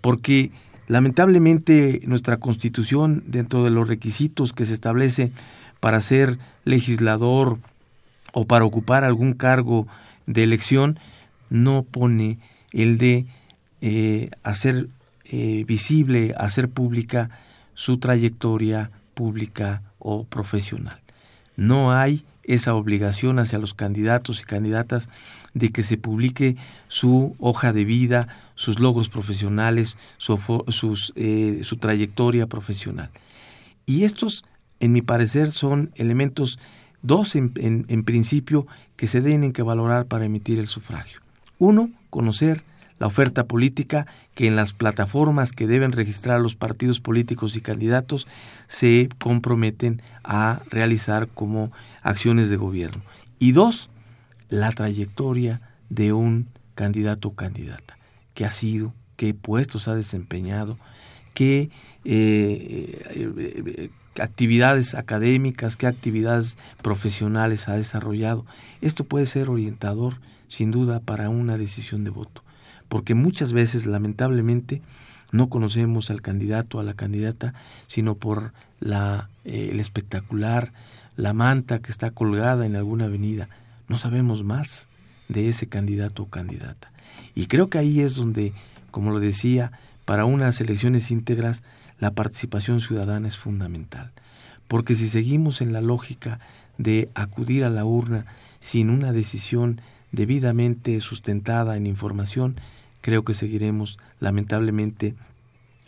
Porque lamentablemente nuestra constitución, dentro de los requisitos que se establece para ser legislador o para ocupar algún cargo de elección, no pone el de eh, hacer eh, visible, hacer pública su trayectoria pública o profesional. No hay esa obligación hacia los candidatos y candidatas de que se publique su hoja de vida, sus logros profesionales, su, eh, su trayectoria profesional. Y estos, en mi parecer, son elementos, dos en, en principio, que se tienen que valorar para emitir el sufragio. Uno, conocer la oferta política que en las plataformas que deben registrar los partidos políticos y candidatos se comprometen a realizar como acciones de gobierno. Y dos, la trayectoria de un candidato o candidata, qué ha sido, qué puestos ha desempeñado, qué eh, eh, actividades académicas, qué actividades profesionales ha desarrollado. Esto puede ser orientador, sin duda, para una decisión de voto, porque muchas veces, lamentablemente, no conocemos al candidato, a la candidata, sino por la, eh, el espectacular, la manta que está colgada en alguna avenida no sabemos más de ese candidato o candidata. Y creo que ahí es donde, como lo decía, para unas elecciones íntegras la participación ciudadana es fundamental. Porque si seguimos en la lógica de acudir a la urna sin una decisión debidamente sustentada en información, creo que seguiremos lamentablemente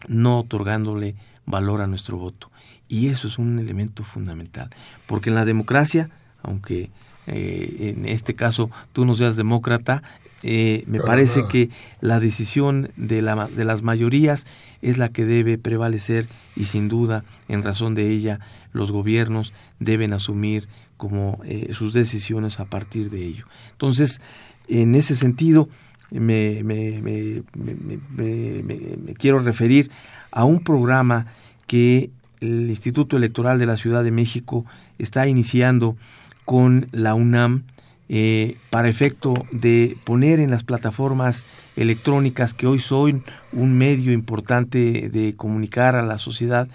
no otorgándole valor a nuestro voto. Y eso es un elemento fundamental. Porque en la democracia, aunque eh, en este caso tú no seas demócrata, eh, me parece que la decisión de, la, de las mayorías es la que debe prevalecer y sin duda, en razón de ella, los gobiernos deben asumir como eh, sus decisiones a partir de ello. Entonces, en ese sentido, me, me, me, me, quiero referir a un programa que el Instituto Electoral de la Ciudad de México está iniciando con la UNAM eh, para efecto de poner en las plataformas electrónicas que hoy son un medio importante de comunicar a la sociedad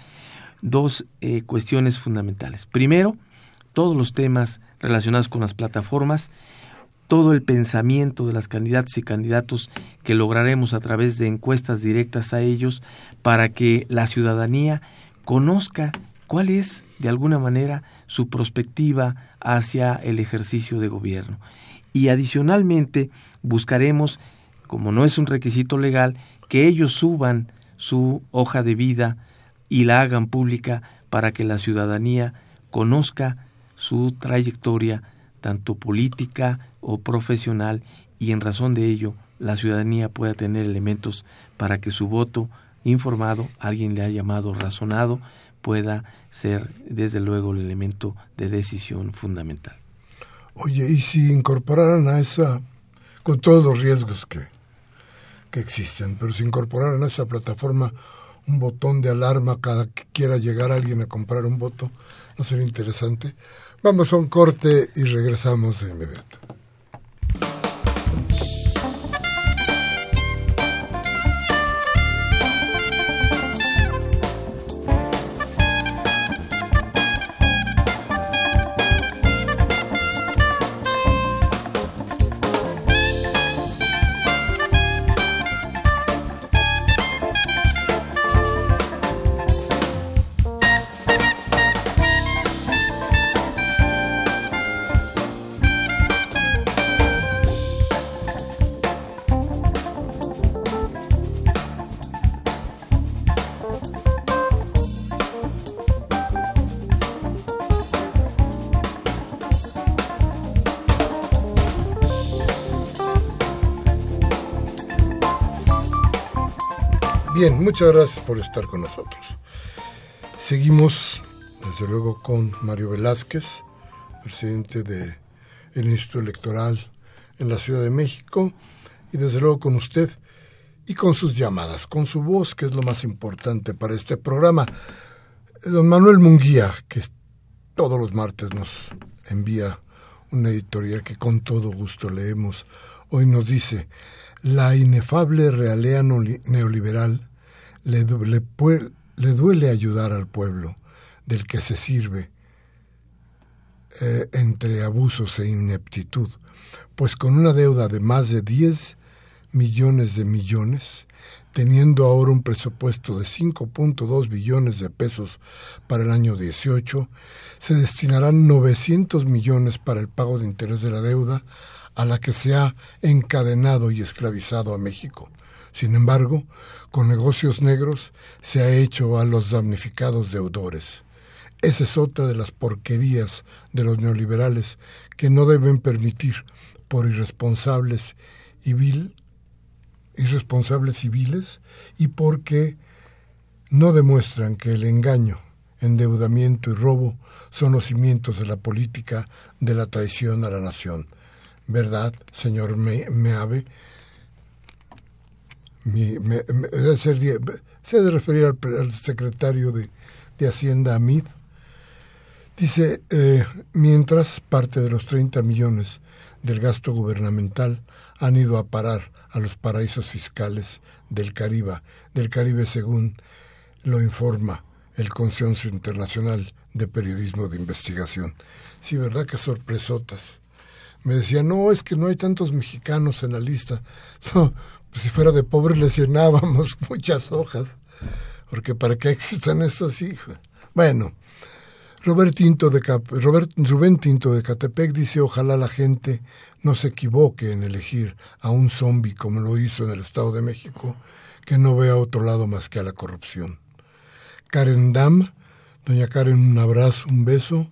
dos eh, cuestiones fundamentales. Primero, todos los temas relacionados con las plataformas, todo el pensamiento de las candidatas y candidatos que lograremos a través de encuestas directas a ellos para que la ciudadanía conozca cuál es, de alguna manera, su perspectiva hacia el ejercicio de gobierno. Y adicionalmente buscaremos, como no es un requisito legal, que ellos suban su hoja de vida y la hagan pública para que la ciudadanía conozca su trayectoria, tanto política o profesional, y en razón de ello la ciudadanía pueda tener elementos para que su voto informado, alguien le ha llamado razonado, pueda ser desde luego el elemento de decisión fundamental. Oye, ¿y si incorporaran a esa, con todos los riesgos que, que existen, pero si incorporaran a esa plataforma un botón de alarma cada que quiera llegar alguien a comprar un voto, ¿no sería interesante? Vamos a un corte y regresamos de inmediato. Bien, muchas gracias por estar con nosotros. Seguimos, desde luego, con Mario Velázquez, presidente del Instituto Electoral en la Ciudad de México, y desde luego con usted y con sus llamadas, con su voz, que es lo más importante para este programa. Don Manuel Munguía, que todos los martes nos envía una editorial que con todo gusto leemos, hoy nos dice, la inefable realea neoliberal le, le, duele ayudar al pueblo del que se sirve eh, entre abusos e ineptitud, pues con una deuda de más de 10 millones de millones, teniendo ahora un presupuesto de 5.2 billones de pesos para el año 18, se destinarán 900 millones para el pago de interés de la deuda a la que se ha encadenado y esclavizado a México. Sin embargo, con negocios negros se ha hecho a los damnificados deudores. Esa es otra de las porquerías de los neoliberales que no deben permitir por irresponsables y vil, irresponsables civiles y porque no demuestran que el engaño, endeudamiento y robo son los cimientos de la política de la traición a la nación. ¿Verdad, señor Meave? Se ha de referir al, secretario de, Hacienda, Amid, dice, eh, mientras parte de los 30 millones del gasto gubernamental han ido a parar a los paraísos fiscales del Caribe, del Caribe según lo informa el Consenso Internacional de Periodismo de Investigación. Sí, ¿verdad? que sorpresotas. Me decía, no, es que no hay tantos mexicanos en la lista. pues, si fuera de pobre les llenábamos muchas hojas, porque para qué existan esos hijos. Bueno, Robert Tinto de Robert, Rubén Tinto de Catepec dice, ojalá la gente no se equivoque en elegir a un zombi como lo hizo en el Estado de México, que no vea otro lado más que a la corrupción. Karen Dam, doña Karen, un abrazo, un beso.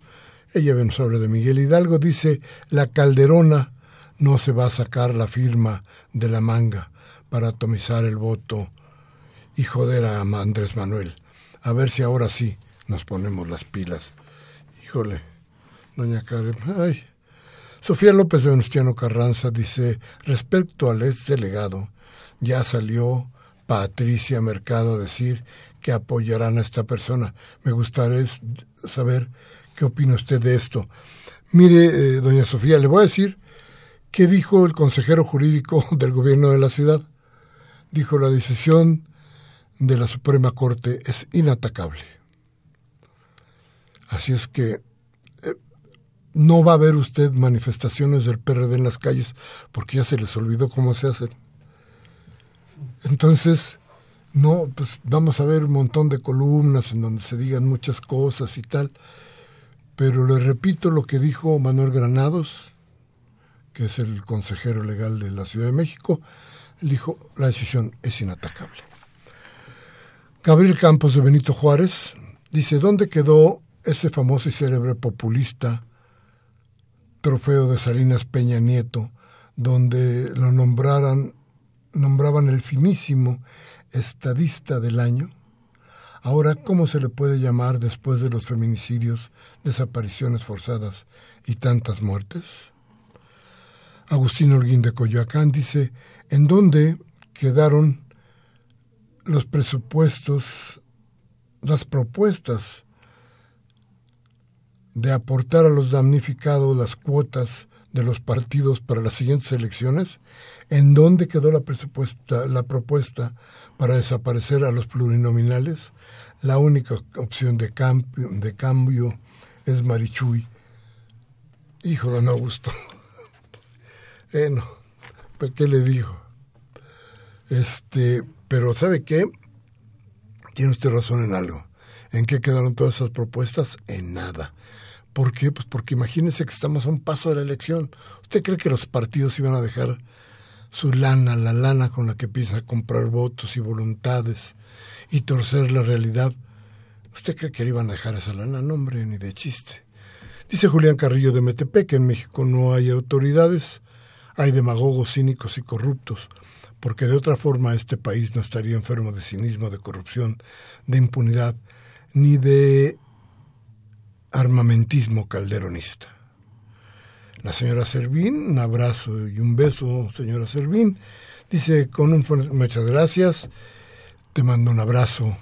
Ella nos habla de Miguel Hidalgo, dice, la calderona no se va a sacar la firma de la manga para atomizar el voto y joder a Andrés Manuel. A ver si ahora sí nos ponemos las pilas. Híjole, doña Karen, ay. Sofía López de Venustiano Carranza dice, respecto al ex delegado, ya salió Patricia Mercado a decir que apoyarán a esta persona. Me gustaría saber qué opina usted de esto. Mire, eh, doña Sofía, le voy a decir qué dijo el consejero jurídico del gobierno de la ciudad dijo la decisión de la Suprema Corte es inatacable. Así es que eh, no va a haber usted manifestaciones del PRD en las calles porque ya se les olvidó cómo se hacen. Entonces, no, pues vamos a ver un montón de columnas en donde se digan muchas cosas y tal, pero le repito lo que dijo Manuel Granados, que es el consejero legal de la Ciudad de México, dijo, la decisión es inatacable. Gabriel Campos de Benito Juárez dice, ¿dónde quedó ese famoso y célebre populista trofeo de Salinas Peña Nieto, donde lo nombraran, nombraban el finísimo estadista del año? Ahora, ¿cómo se le puede llamar después de los feminicidios, desapariciones forzadas y tantas muertes? Agustín Holguín de Coyoacán dice, ¿en dónde quedaron los presupuestos, las propuestas de aportar a los damnificados las cuotas de los partidos para las siguientes elecciones, ¿en dónde quedó la, la propuesta para desaparecer a los plurinominales? La única opción de cambio, de cambio es Marichuy. Hijo de Augusto. bueno, pues, ¿qué le digo? Este, pero ¿sabe qué? Tiene usted razón en algo. ¿En qué quedaron todas esas propuestas? En nada. ¿Por qué? Pues porque imagínese que estamos a un paso de la elección. ¿Usted cree que los partidos iban a dejar su lana, la lana con la que piensa comprar votos y voluntades y torcer la realidad? ¿Usted cree que iban a dejar esa lana? No, hombre, ni de chiste. Dice Julián Carrillo de Metepec que en México no hay autoridades, hay demagogos cínicos y corruptos, porque de otra forma este país no estaría enfermo de cinismo, de corrupción, de impunidad, ni de armamentismo calderonista. La señora Servín, un abrazo y un beso, señora Servín, dice con un muchas gracias, te mando un abrazo.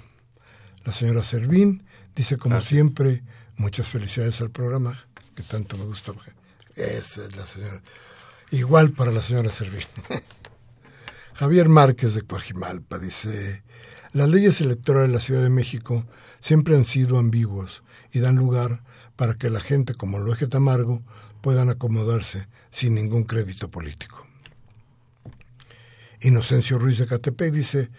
La señora Servín dice como siempre, muchas felicidades al programa, que tanto me gusta. Esa es la señora. Igual para la señora Servín. Javier Márquez de Coajimalpa dice, las leyes electorales de la Ciudad de México siempre han sido ambiguos y dan lugar para que la gente como eje Tamargo puedan acomodarse sin ningún crédito político. Inocencio Ruiz de Catepec dice,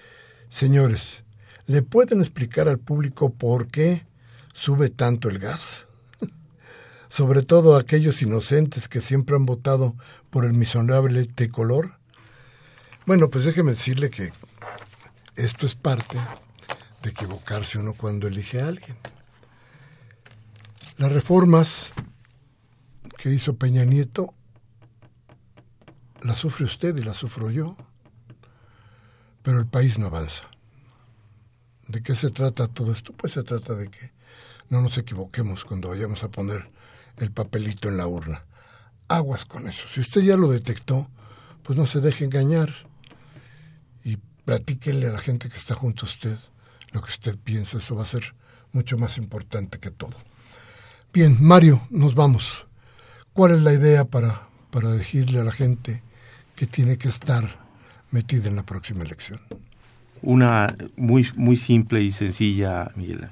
señores, ¿le pueden explicar al público por qué sube tanto el gas? Sobre todo aquellos inocentes que siempre han votado por el miserable tricolor. Bueno, pues déjeme decirle que esto es parte de equivocarse uno cuando elige a alguien. Las reformas que hizo Peña Nieto las sufre usted y las sufro yo, pero el país no avanza. ¿De qué se trata todo esto? Pues se trata de que no nos equivoquemos cuando vayamos a poner el papelito en la urna. Aguas con eso. Si usted ya lo detectó, pues no se deje engañar y platíquenle a la gente que está junto a usted lo que usted piensa. Eso va a ser mucho más importante que todo. Bien, Mario, nos vamos. ¿Cuál es la idea para, para decirle a la gente que tiene que estar metida en la próxima elección? Una muy, muy simple y sencilla, Miguel.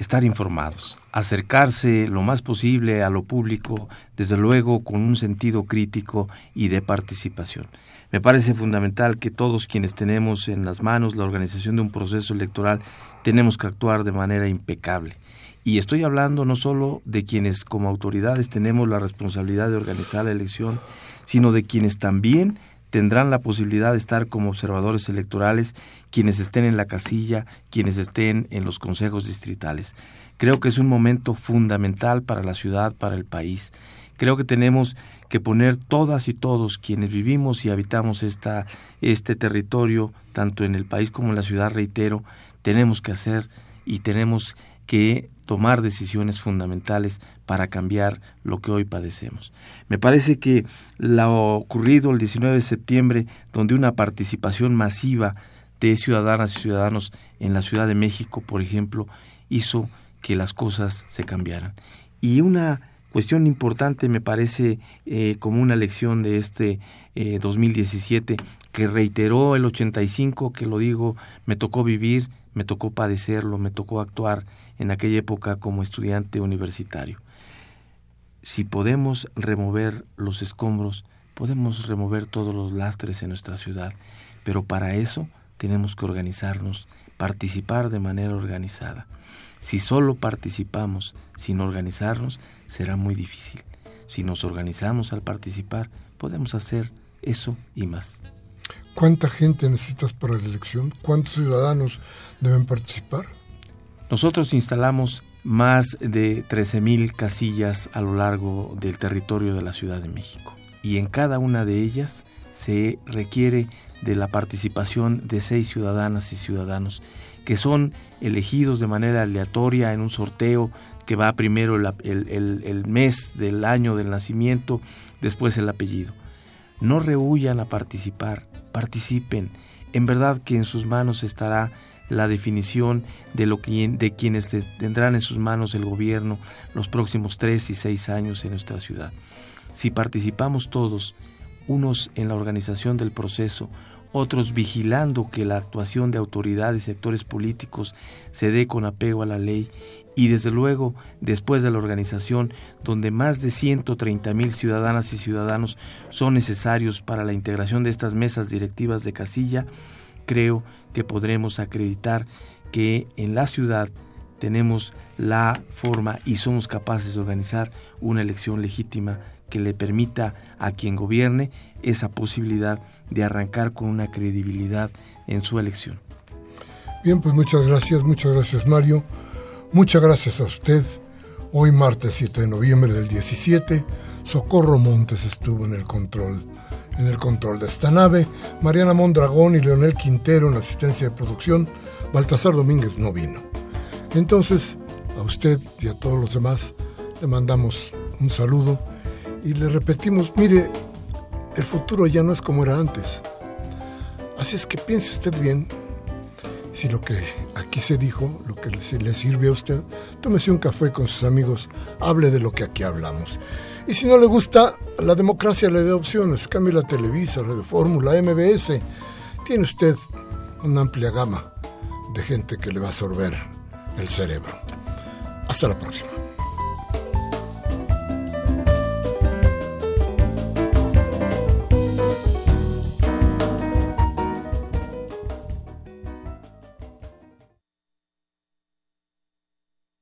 Estar informados, acercarse lo más posible a lo público, desde luego con un sentido crítico y de participación. Me parece fundamental que todos quienes tenemos en las manos la organización de un proceso electoral tenemos que actuar de manera impecable y estoy hablando no solo de quienes como autoridades tenemos la responsabilidad de organizar la elección, sino de quienes también tendrán la posibilidad de estar como observadores electorales, quienes estén en la casilla, quienes estén en los consejos distritales. Creo que es un momento fundamental para la ciudad, para el país. Creo que tenemos que poner todas y todos quienes vivimos y habitamos esta, este territorio, tanto en el país como en la ciudad, reitero, tenemos que hacer y tenemos que tomar decisiones fundamentales para cambiar lo que hoy padecemos. Me parece que lo ocurrido el 19 de septiembre, donde una participación masiva de ciudadanas y ciudadanos en la Ciudad de México, por ejemplo, hizo que las cosas se cambiaran. Y una cuestión importante me parece eh, como una lección de este 2017 eh, que reiteró el 85, que lo digo, me tocó vivir me tocó padecerlo, me tocó actuar en aquella época como estudiante universitario. Si podemos remover los escombros, podemos remover todos los lastres en nuestra ciudad, pero para eso tenemos que organizarnos, participar de manera organizada. Si solo participamos sin organizarnos, será muy difícil. Si nos organizamos al participar, podemos hacer eso y más. ¿Cuánta gente necesitas para la elección? ¿Cuántos ciudadanos deben participar? Nosotros instalamos más de 13.000 casillas a lo largo del territorio de la Ciudad de México y en cada una de ellas se requiere de la participación de seis ciudadanas y ciudadanos que son elegidos de manera aleatoria en un sorteo que va primero el, mes del año del nacimiento, después el apellido. No rehuyan a participar, participen. En verdad que en sus manos estará la definición de, lo que, de quienes tendrán en sus manos el gobierno los próximos tres y seis años en nuestra ciudad. Si participamos todos, unos en la organización del proceso, otros vigilando que la actuación de autoridades y sectores políticos se dé con apego a la ley y desde luego después de la organización donde más de 130 mil ciudadanas y ciudadanos son necesarios para la integración de estas mesas directivas de casilla, creo que podremos acreditar que en la ciudad tenemos la forma y somos capaces de organizar una elección legítima que le permita a quien gobierne esa posibilidad de arrancar con una credibilidad en su elección. Bien, pues muchas gracias, muchas gracias Mario, muchas gracias a usted. Hoy martes 7 de noviembre del 17, Socorro Montes estuvo en el control, en el control de esta nave, Mariana Mondragón y Leonel Quintero en asistencia de producción, Baltasar Domínguez no vino. Entonces, a usted y a todos los demás le mandamos un saludo y le repetimos, mire, el futuro ya no es como era antes. Así es que piense usted bien si lo que aquí se dijo, lo que le sirve a usted, tómese un café con sus amigos, hable de lo que aquí hablamos. Y si no le gusta, la democracia le da opciones, cambie la Televisa, Radio Fórmula, MBS. Tiene usted una amplia gama de gente que le va a absorber el cerebro. Hasta la próxima.